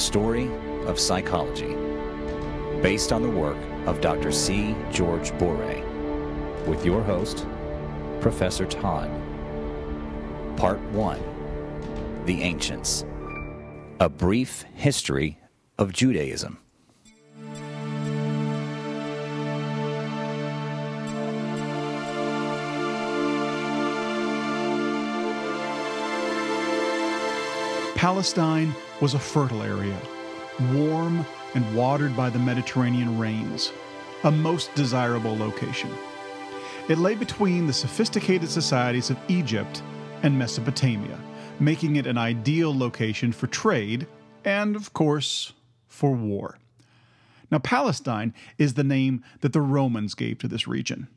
story of psychology, based on the work of Dr. C. George Boeree, with your host, Professor Todd. Part 1 The Ancients A Brief History of Judaism. Palestine was a fertile area, warm and watered by the Mediterranean rains, a most desirable location. It lay between the sophisticated societies of Egypt and Mesopotamia, making it an ideal location for trade and, of course, for war. Now, Palestine is the name that the Romans gave to this region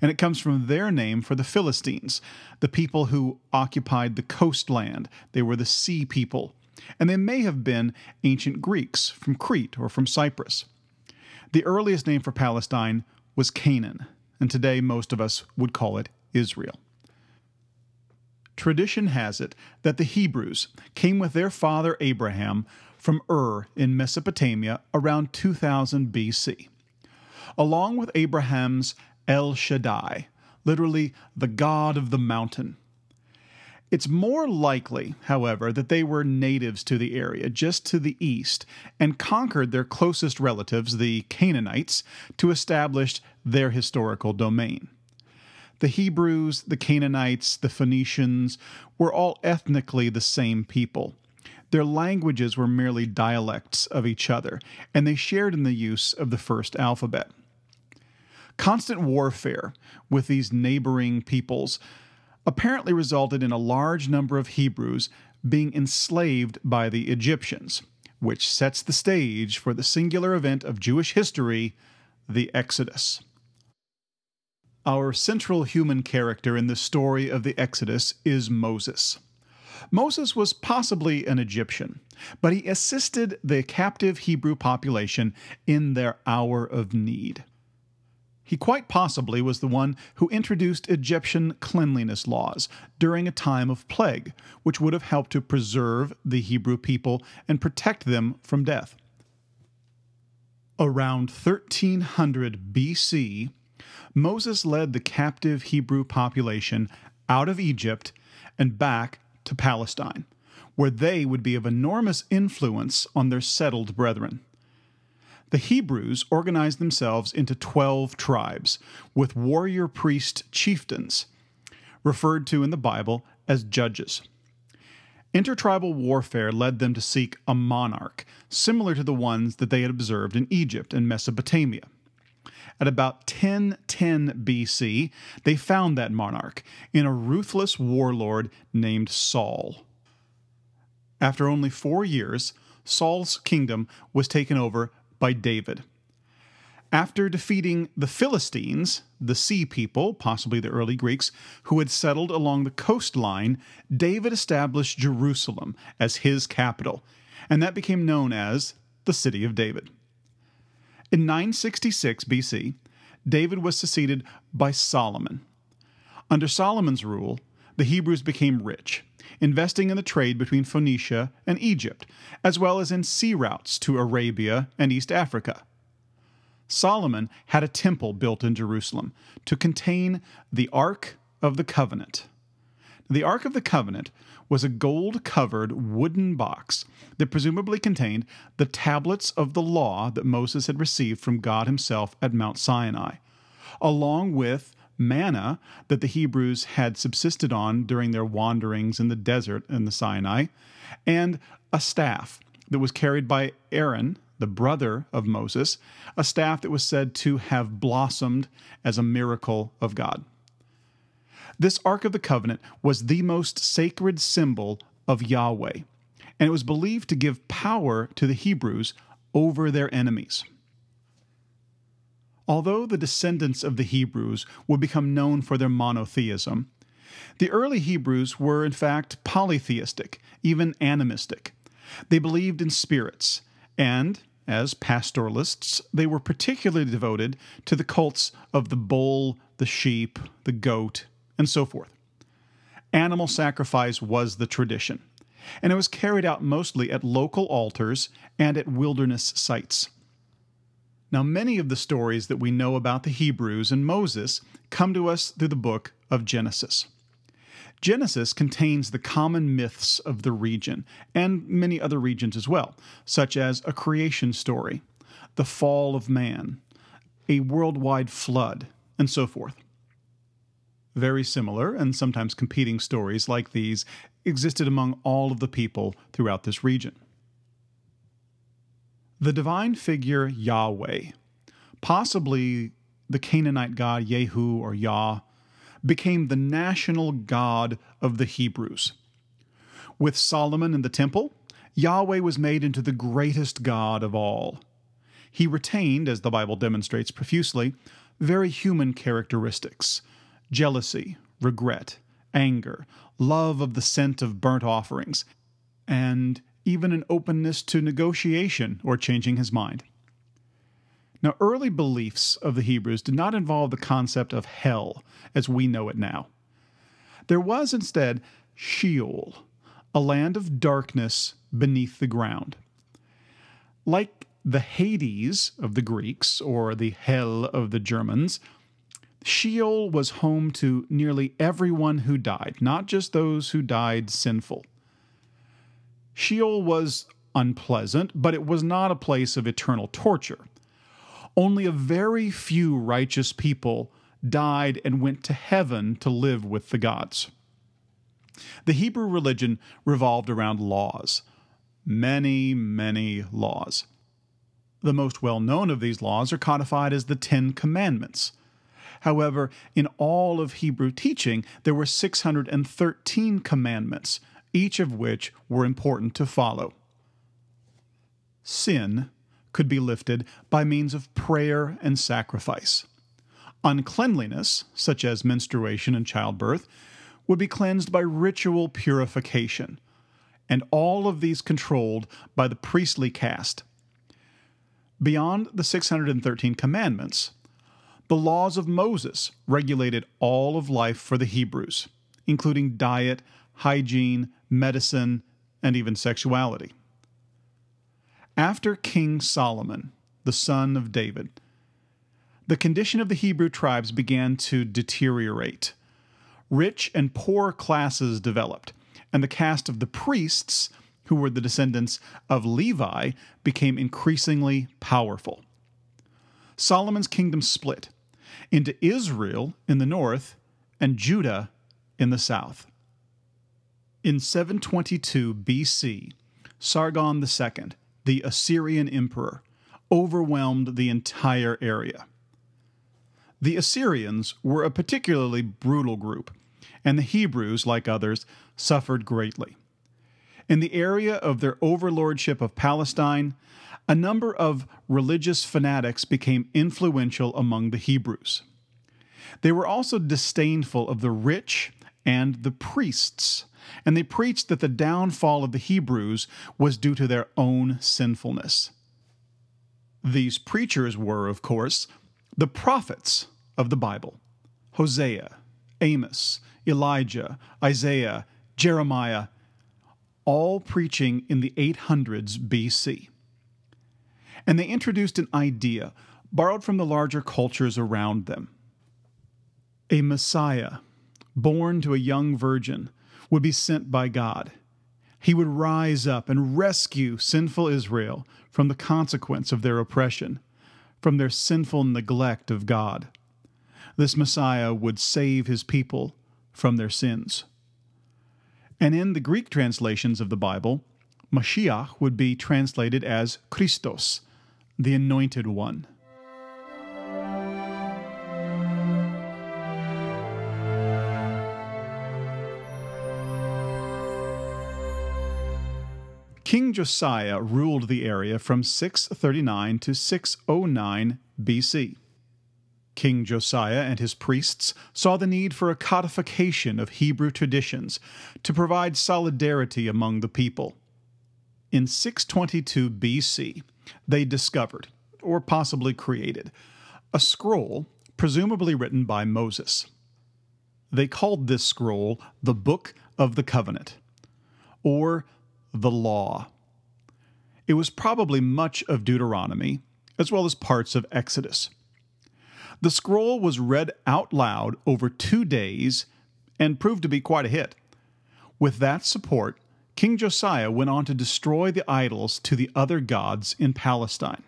and it comes from their name for the Philistines, the people who occupied the coastland. They were the sea people, and they may have been ancient Greeks from Crete or from Cyprus. The earliest name for Palestine was Canaan, and today most of us would call it Israel. Tradition has it that the Hebrews came with their father Abraham from Ur in Mesopotamia around 2000 BC. Along with Abraham's El Shaddai, literally the God of the mountain. It's more likely, however, that they were natives to the area just to the east and conquered their closest relatives, the Canaanites, to establish their historical domain. The Hebrews, the Canaanites, the Phoenicians were all ethnically the same people. Their languages were merely dialects of each other, and they shared in the use of the first alphabet. Constant warfare with these neighboring peoples apparently resulted in a large number of Hebrews being enslaved by the Egyptians, which sets the stage for the singular event of Jewish history, the Exodus. Our central human character in the story of the Exodus is Moses. Moses was possibly an Egyptian, but he assisted the captive Hebrew population in their hour of need. He quite possibly was the one who introduced Egyptian cleanliness laws during a time of plague, which would have helped to preserve the Hebrew people and protect them from death. Around 1300 BC, Moses led the captive Hebrew population out of Egypt and back to Palestine, where they would be of enormous influence on their settled brethren the Hebrews organized themselves into 12 tribes with warrior priest chieftains, referred to in the Bible as judges. Intertribal warfare led them to seek a monarch, similar to the ones that they had observed in Egypt and Mesopotamia. At about 1010 BC, they found that monarch in a ruthless warlord named Saul. After only four years, Saul's kingdom was taken over by David. After defeating the Philistines, the sea people, possibly the early Greeks, who had settled along the coastline, David established Jerusalem as his capital, and that became known as the City of David. In 966 BC, David was succeeded by Solomon. Under Solomon's rule, the Hebrews became rich, investing in the trade between Phoenicia and Egypt, as well as in sea routes to Arabia and East Africa. Solomon had a temple built in Jerusalem to contain the Ark of the Covenant. The Ark of the Covenant was a gold covered wooden box that presumably contained the tablets of the law that Moses had received from God himself at Mount Sinai, along with manna that the Hebrews had subsisted on during their wanderings in the desert in the Sinai, and a staff that was carried by Aaron, the brother of Moses, a staff that was said to have blossomed as a miracle of God. This Ark of the Covenant was the most sacred symbol of Yahweh, and it was believed to give power to the Hebrews over their enemies. Although the descendants of the Hebrews would become known for their monotheism, the early Hebrews were in fact polytheistic, even animistic. They believed in spirits, and, as pastoralists, they were particularly devoted to the cults of the bull, the sheep, the goat, and so forth. Animal sacrifice was the tradition. and it was carried out mostly at local altars and at wilderness sites. Now, many of the stories that we know about the Hebrews and Moses come to us through the book of Genesis. Genesis contains the common myths of the region and many other regions as well, such as a creation story, the fall of man, a worldwide flood, and so forth. Very similar and sometimes competing stories like these existed among all of the people throughout this region. The divine figure Yahweh, possibly the Canaanite god Yehu or Yah, became the national god of the Hebrews. With Solomon in the temple, Yahweh was made into the greatest God of all. He retained, as the Bible demonstrates profusely, very human characteristics jealousy, regret, anger, love of the scent of burnt offerings, and even an openness to negotiation or changing his mind. Now, early beliefs of the Hebrews did not involve the concept of hell as we know it now. There was instead Sheol, a land of darkness beneath the ground. Like the Hades of the Greeks, or the Hel of the Germans, Sheol was home to nearly everyone who died, not just those who died sinful. Sheol was unpleasant, but it was not a place of eternal torture. Only a very few righteous people died and went to heaven to live with the gods. The Hebrew religion revolved around laws, many, many laws. The most well known of these laws are codified as the Ten Commandments. However, in all of Hebrew teaching, there were 613 commandments, each of which were important to follow. Sin could be lifted by means of prayer and sacrifice. Uncleanliness, such as menstruation and childbirth, would be cleansed by ritual purification, and all of these controlled by the priestly caste. Beyond the 613 commandments, the laws of Moses regulated all of life for the Hebrews, including diet, hygiene, medicine, and even sexuality. After King Solomon, the son of David, the condition of the Hebrew tribes began to deteriorate. Rich and poor classes developed, and the caste of the priests, who were the descendants of Levi, became increasingly powerful. Solomon's kingdom split into Israel in the north and Judah in the south. In 722 BC, Sargon II, the Assyrian emperor, overwhelmed the entire area. The Assyrians were a particularly brutal group, and the Hebrews, like others, suffered greatly. In the area of their overlordship of Palestine, a number of religious fanatics became influential among the Hebrews. They were also disdainful of the rich and the priests, and they preached that the downfall of the Hebrews was due to their own sinfulness. These preachers were, of course, the prophets of the Bible Hosea, Amos, Elijah, Isaiah, Jeremiah, all preaching in the 800s BC. And they introduced an idea borrowed from the larger cultures around them. A Messiah, born to a young virgin, would be sent by God. He would rise up and rescue sinful Israel from the consequence of their oppression from their sinful neglect of God. This Messiah would save his people from their sins. And in the Greek translations of the Bible, Mashiach would be translated as Christos, the Anointed One. Josiah ruled the area from 639 to 609 BC. King Josiah and his priests saw the need for a codification of Hebrew traditions to provide solidarity among the people. In 622 BC, they discovered, or possibly created, a scroll presumably written by Moses. They called this scroll the Book of the Covenant, or the law. It was probably much of Deuteronomy, as well as parts of Exodus. The scroll was read out loud over two days and proved to be quite a hit. With that support, King Josiah went on to destroy the idols to the other gods in Palestine.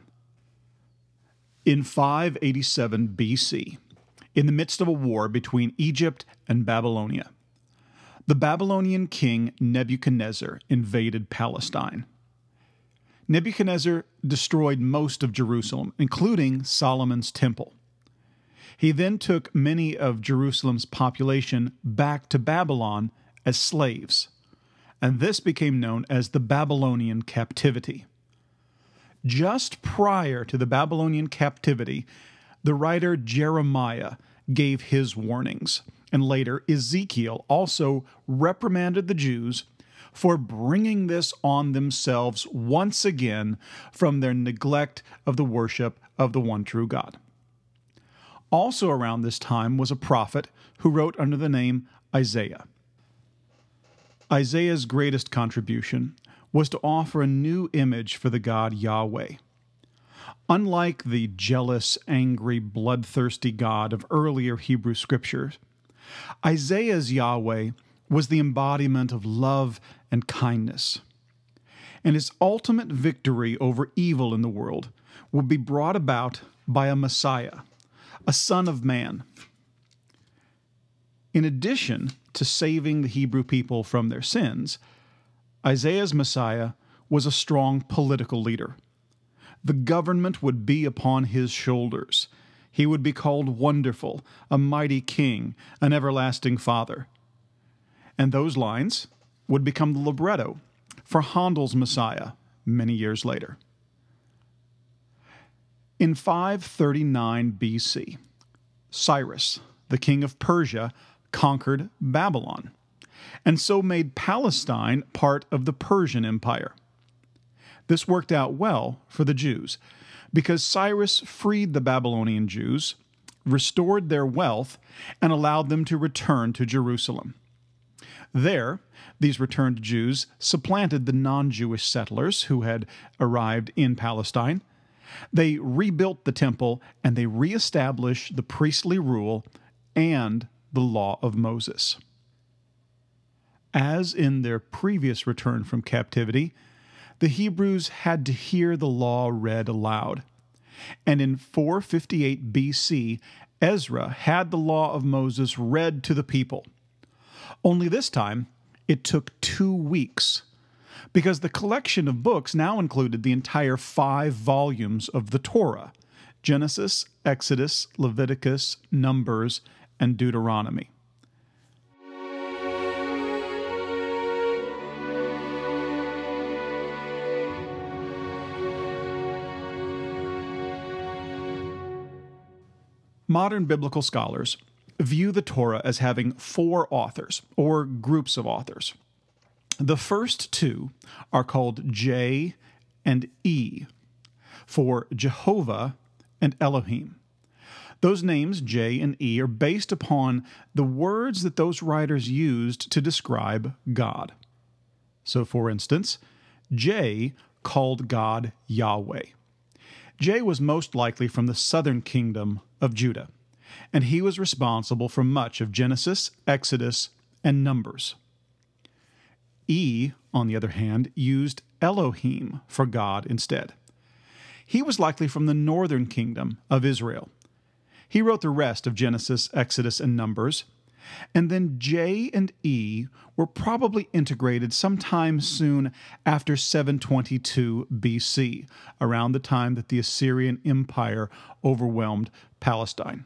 In 587 BC, in the midst of a war between Egypt and Babylonia, the Babylonian king Nebuchadnezzar invaded Palestine. Nebuchadnezzar destroyed most of Jerusalem, including Solomon's temple. He then took many of Jerusalem's population back to Babylon as slaves, and this became known as the Babylonian captivity. Just prior to the Babylonian captivity, the writer Jeremiah gave his warnings, and later Ezekiel also reprimanded the Jews for bringing this on themselves once again from their neglect of the worship of the one true God. Also around this time was a prophet who wrote under the name Isaiah. Isaiah's greatest contribution was to offer a new image for the God Yahweh. Unlike the jealous, angry, bloodthirsty God of earlier Hebrew scriptures, Isaiah's Yahweh was the embodiment of love and kindness. And his ultimate victory over evil in the world would be brought about by a Messiah a son of man. In addition to saving the Hebrew people from their sins, Isaiah's Messiah was a strong political leader. The government would be upon his shoulders. He would be called Wonderful, a mighty King, an everlasting Father. And those lines would become the libretto for Handel's Messiah many years later. In 539 BC, Cyrus, the king of Persia, conquered Babylon, and so made Palestine part of the Persian Empire. This worked out well for the Jews, because Cyrus freed the Babylonian Jews, restored their wealth, and allowed them to return to Jerusalem. There, these returned Jews supplanted the non Jewish settlers who had arrived in Palestine they rebuilt the temple and they reestablished the priestly rule and the law of Moses. As in their previous return from captivity, the Hebrews had to hear the law read aloud. And in 458 BC, Ezra had the law of Moses read to the people. Only this time, it took two weeks because the collection of books now included the entire five volumes of the Torah Genesis, Exodus, Leviticus, Numbers, and Deuteronomy. Modern biblical scholars view the Torah as having four authors, or groups of authors. The first two are called J and E for Jehovah and Elohim. Those names, J and E, are based upon the words that those writers used to describe God. So, for instance, J called God Yahweh. J was most likely from the southern kingdom of Judah, and he was responsible for much of Genesis, Exodus, and Numbers. E, on the other hand, used Elohim for God instead. He was likely from the northern kingdom of Israel. He wrote the rest of Genesis, Exodus, and Numbers. And then J and E were probably integrated sometime soon after 722 BC, around the time that the Assyrian Empire overwhelmed Palestine.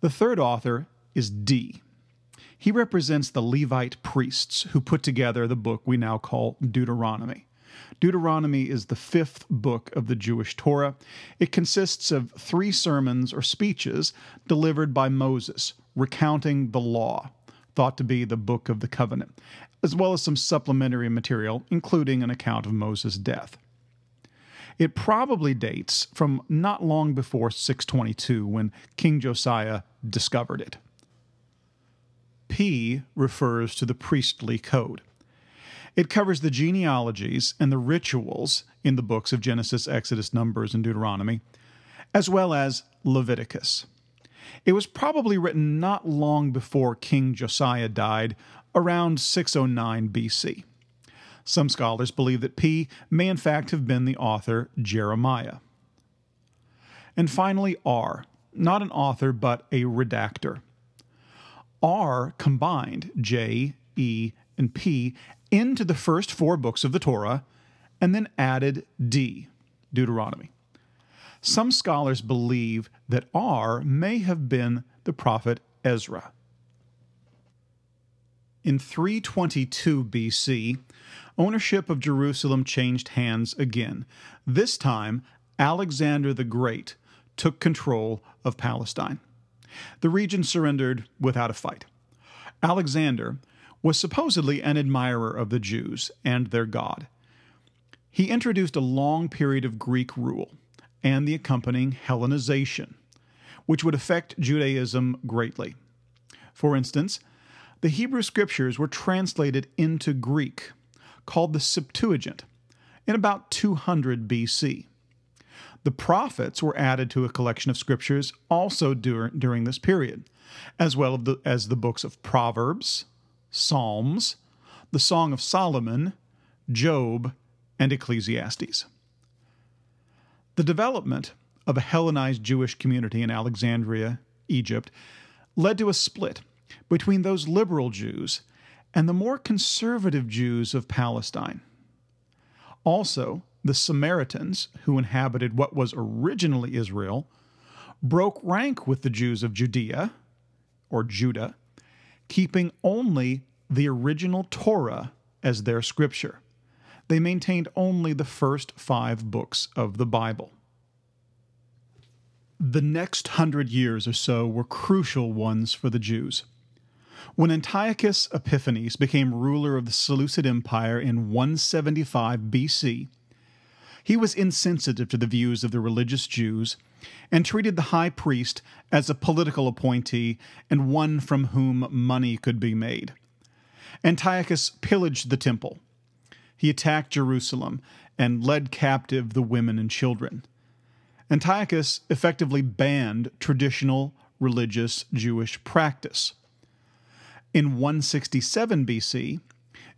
The third author is D. He represents the Levite priests who put together the book we now call Deuteronomy. Deuteronomy is the fifth book of the Jewish Torah. It consists of three sermons or speeches delivered by Moses, recounting the law, thought to be the book of the covenant, as well as some supplementary material, including an account of Moses' death. It probably dates from not long before 622 when King Josiah discovered it. P refers to the priestly code. It covers the genealogies and the rituals in the books of Genesis, Exodus, Numbers, and Deuteronomy, as well as Leviticus. It was probably written not long before King Josiah died, around 609 BC. Some scholars believe that P may in fact have been the author Jeremiah. And finally, R, not an author but a redactor. R combined J, E, and P into the first four books of the Torah and then added D, Deuteronomy. Some scholars believe that R may have been the prophet Ezra. In 322 BC, ownership of Jerusalem changed hands again. This time, Alexander the Great took control of Palestine. The region surrendered without a fight. Alexander was supposedly an admirer of the Jews and their God. He introduced a long period of Greek rule and the accompanying Hellenization, which would affect Judaism greatly. For instance, the Hebrew scriptures were translated into Greek, called the Septuagint, in about 200 BC. The prophets were added to a collection of scriptures also dur- during this period, as well the, as the books of Proverbs, Psalms, the Song of Solomon, Job, and Ecclesiastes. The development of a Hellenized Jewish community in Alexandria, Egypt, led to a split between those liberal Jews and the more conservative Jews of Palestine. Also, the Samaritans, who inhabited what was originally Israel, broke rank with the Jews of Judea, or Judah, keeping only the original Torah as their scripture they maintained only the first five books of the Bible. The next hundred years or so were crucial ones for the Jews. When Antiochus Epiphanes became ruler of the Seleucid Empire in 175 BC, he was insensitive to the views of the religious Jews and treated the high priest as a political appointee and one from whom money could be made. Antiochus pillaged the temple he attacked Jerusalem and led captive the women and children. Antiochus effectively banned traditional religious Jewish practice. In 167 BC,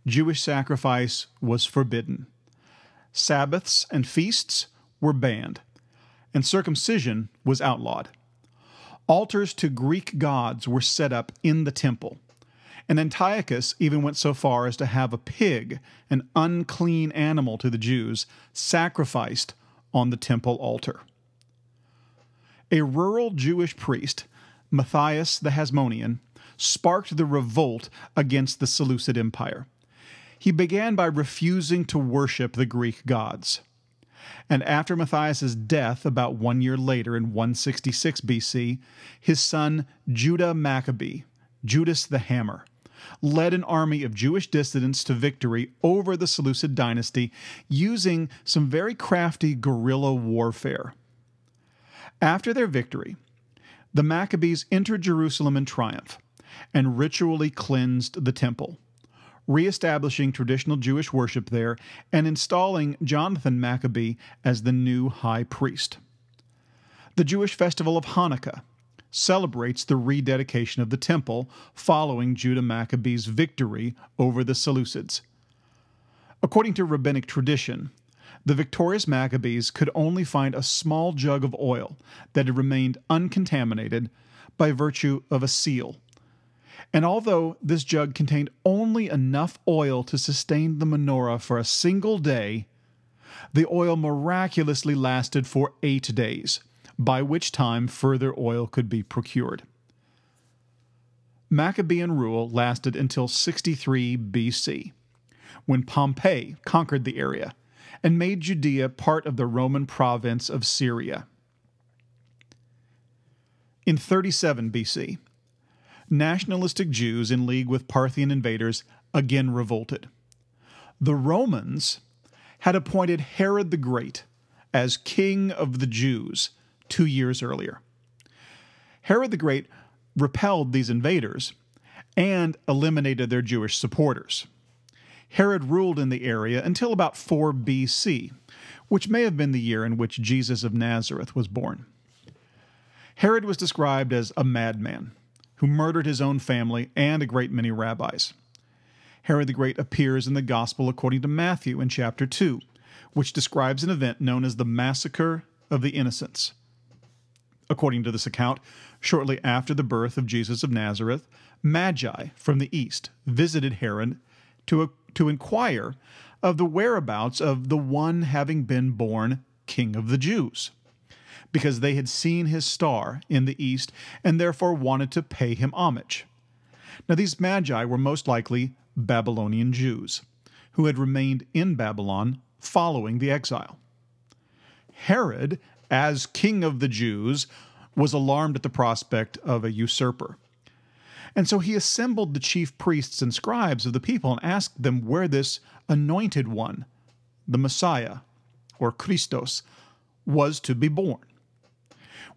Jewish sacrifice was forbidden. Sabbaths and feasts were banned, and circumcision was outlawed. Altars to Greek gods were set up in the temple, and Antiochus even went so far as to have a pig, an unclean animal to the Jews, sacrificed on the temple altar. A rural Jewish priest, Matthias the Hasmonean, sparked the revolt against the Seleucid Empire. He began by refusing to worship the Greek gods. And after Matthias's death about one year later in 166 BC, his son Judah Maccabee, Judas the Hammer, led an army of Jewish dissidents to victory over the Seleucid dynasty using some very crafty guerrilla warfare. After their victory, the Maccabees entered Jerusalem in triumph and ritually cleansed the temple, reestablishing traditional Jewish worship there and installing Jonathan Maccabee as the new high priest. The Jewish festival of Hanukkah celebrates the rededication of the temple following Judah Maccabee's victory over the Seleucids. According to rabbinic tradition, the victorious Maccabees could only find a small jug of oil that had remained uncontaminated by virtue of a seal. And although this jug contained only enough oil to sustain the menorah for a single day, the oil miraculously lasted for eight days by which time further oil could be procured. Maccabean rule lasted until 63 BC, when Pompey conquered the area and made Judea part of the Roman province of Syria. In 37 BC, nationalistic Jews in league with Parthian invaders again revolted. The Romans had appointed Herod the Great as king of the Jews two years earlier. Herod the Great repelled these invaders and eliminated their Jewish supporters. Herod ruled in the area until about 4 BC, which may have been the year in which Jesus of Nazareth was born. Herod was described as a madman who murdered his own family and a great many rabbis. Herod the Great appears in the Gospel according to Matthew in chapter 2, which describes an event known as the Massacre of the Innocents. According to this account, shortly after the birth of Jesus of Nazareth, Magi from the east visited Herod to, to inquire of the whereabouts of the one having been born King of the Jews, because they had seen his star in the east and therefore wanted to pay him homage. Now, these Magi were most likely Babylonian Jews who had remained in Babylon following the exile. Herod, as king of the Jews, was alarmed at the prospect of a usurper. And so he assembled the chief priests and scribes of the people and asked them where this anointed one, the Messiah, or Christos, was to be born.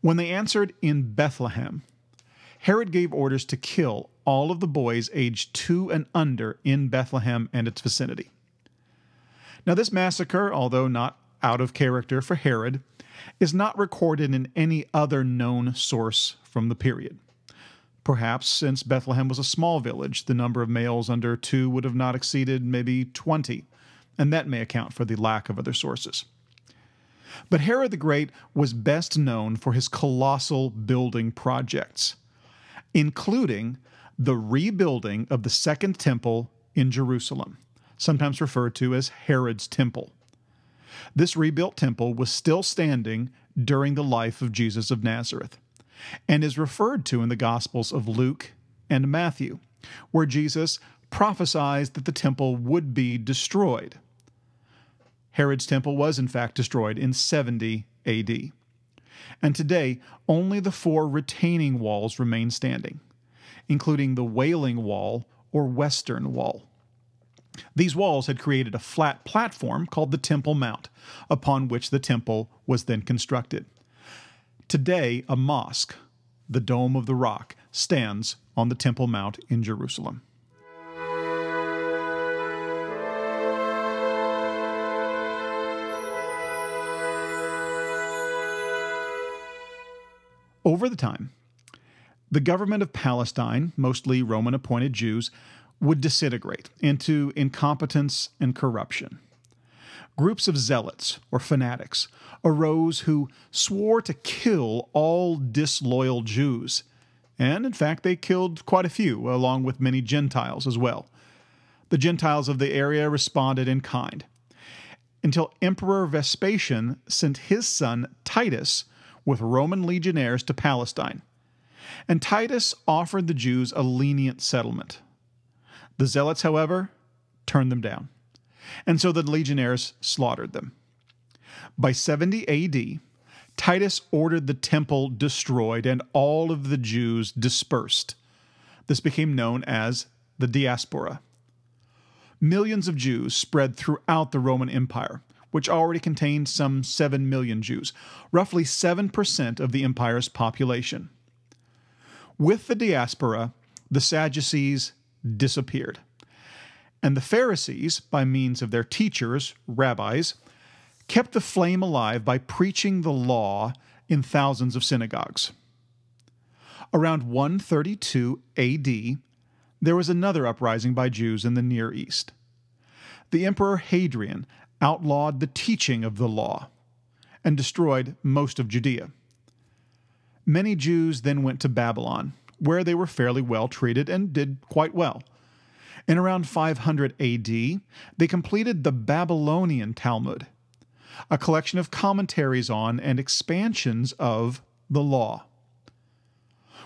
When they answered in Bethlehem, Herod gave orders to kill all of the boys aged two and under in Bethlehem and its vicinity. Now, this massacre, although not out of character for Herod, is not recorded in any other known source from the period. Perhaps since Bethlehem was a small village, the number of males under two would have not exceeded maybe 20, and that may account for the lack of other sources. But Herod the Great was best known for his colossal building projects, including the rebuilding of the Second Temple in Jerusalem, sometimes referred to as Herod's Temple. This rebuilt temple was still standing during the life of Jesus of Nazareth and is referred to in the Gospels of Luke and Matthew, where Jesus prophesied that the temple would be destroyed. Herod's temple was, in fact, destroyed in 70 AD. And today, only the four retaining walls remain standing, including the Wailing Wall or Western Wall. These walls had created a flat platform called the Temple Mount, upon which the temple was then constructed. Today, a mosque, the Dome of the Rock, stands on the Temple Mount in Jerusalem. Over the time, the government of Palestine, mostly Roman appointed Jews, would disintegrate into incompetence and corruption. Groups of zealots or fanatics arose who swore to kill all disloyal Jews. And in fact, they killed quite a few, along with many Gentiles as well. The Gentiles of the area responded in kind, until Emperor Vespasian sent his son Titus with Roman legionnaires to Palestine. And Titus offered the Jews a lenient settlement. The Zealots, however, turned them down and so the legionnaires slaughtered them. By 70 AD, Titus ordered the temple destroyed and all of the Jews dispersed. This became known as the diaspora. Millions of Jews spread throughout the Roman Empire, which already contained some 7 million Jews, roughly 7% of the empire's population. With the diaspora, the Sadducees disappeared. And the Pharisees, by means of their teachers, rabbis, kept the flame alive by preaching the law in thousands of synagogues. Around 132 AD, there was another uprising by Jews in the Near East. The Emperor Hadrian outlawed the teaching of the law and destroyed most of Judea. Many Jews then went to Babylon, where they were fairly well treated and did quite well. In around 500 AD, they completed the Babylonian Talmud, a collection of commentaries on and expansions of the law.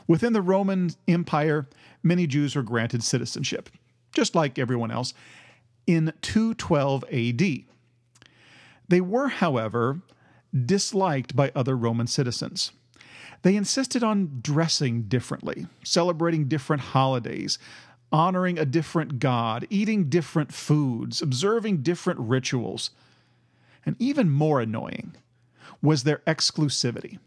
Within the Roman Empire, many Jews were granted citizenship, just like everyone else, in 212 AD. They were, however, disliked by other Roman citizens. They insisted on dressing differently, celebrating different holidays, honoring a different God, eating different foods, observing different rituals. And even more annoying was their exclusivity,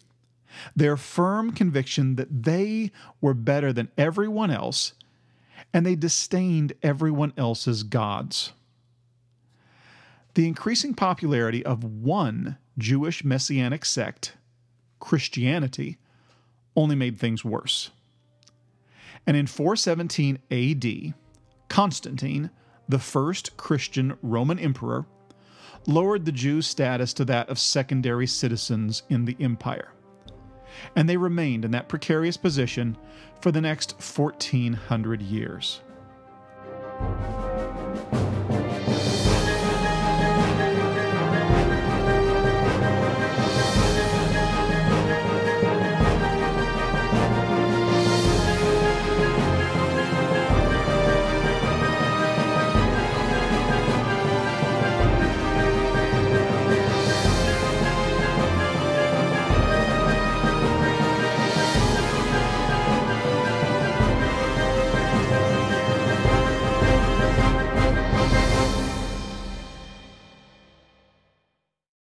their firm conviction that they were better than everyone else, and they disdained everyone else's gods. The increasing popularity of one Jewish messianic sect, Christianity, only made things worse. And in 417 AD, Constantine, the first Christian Roman emperor, lowered the Jews' status to that of secondary citizens in the empire. And they remained in that precarious position for the next 1400 years.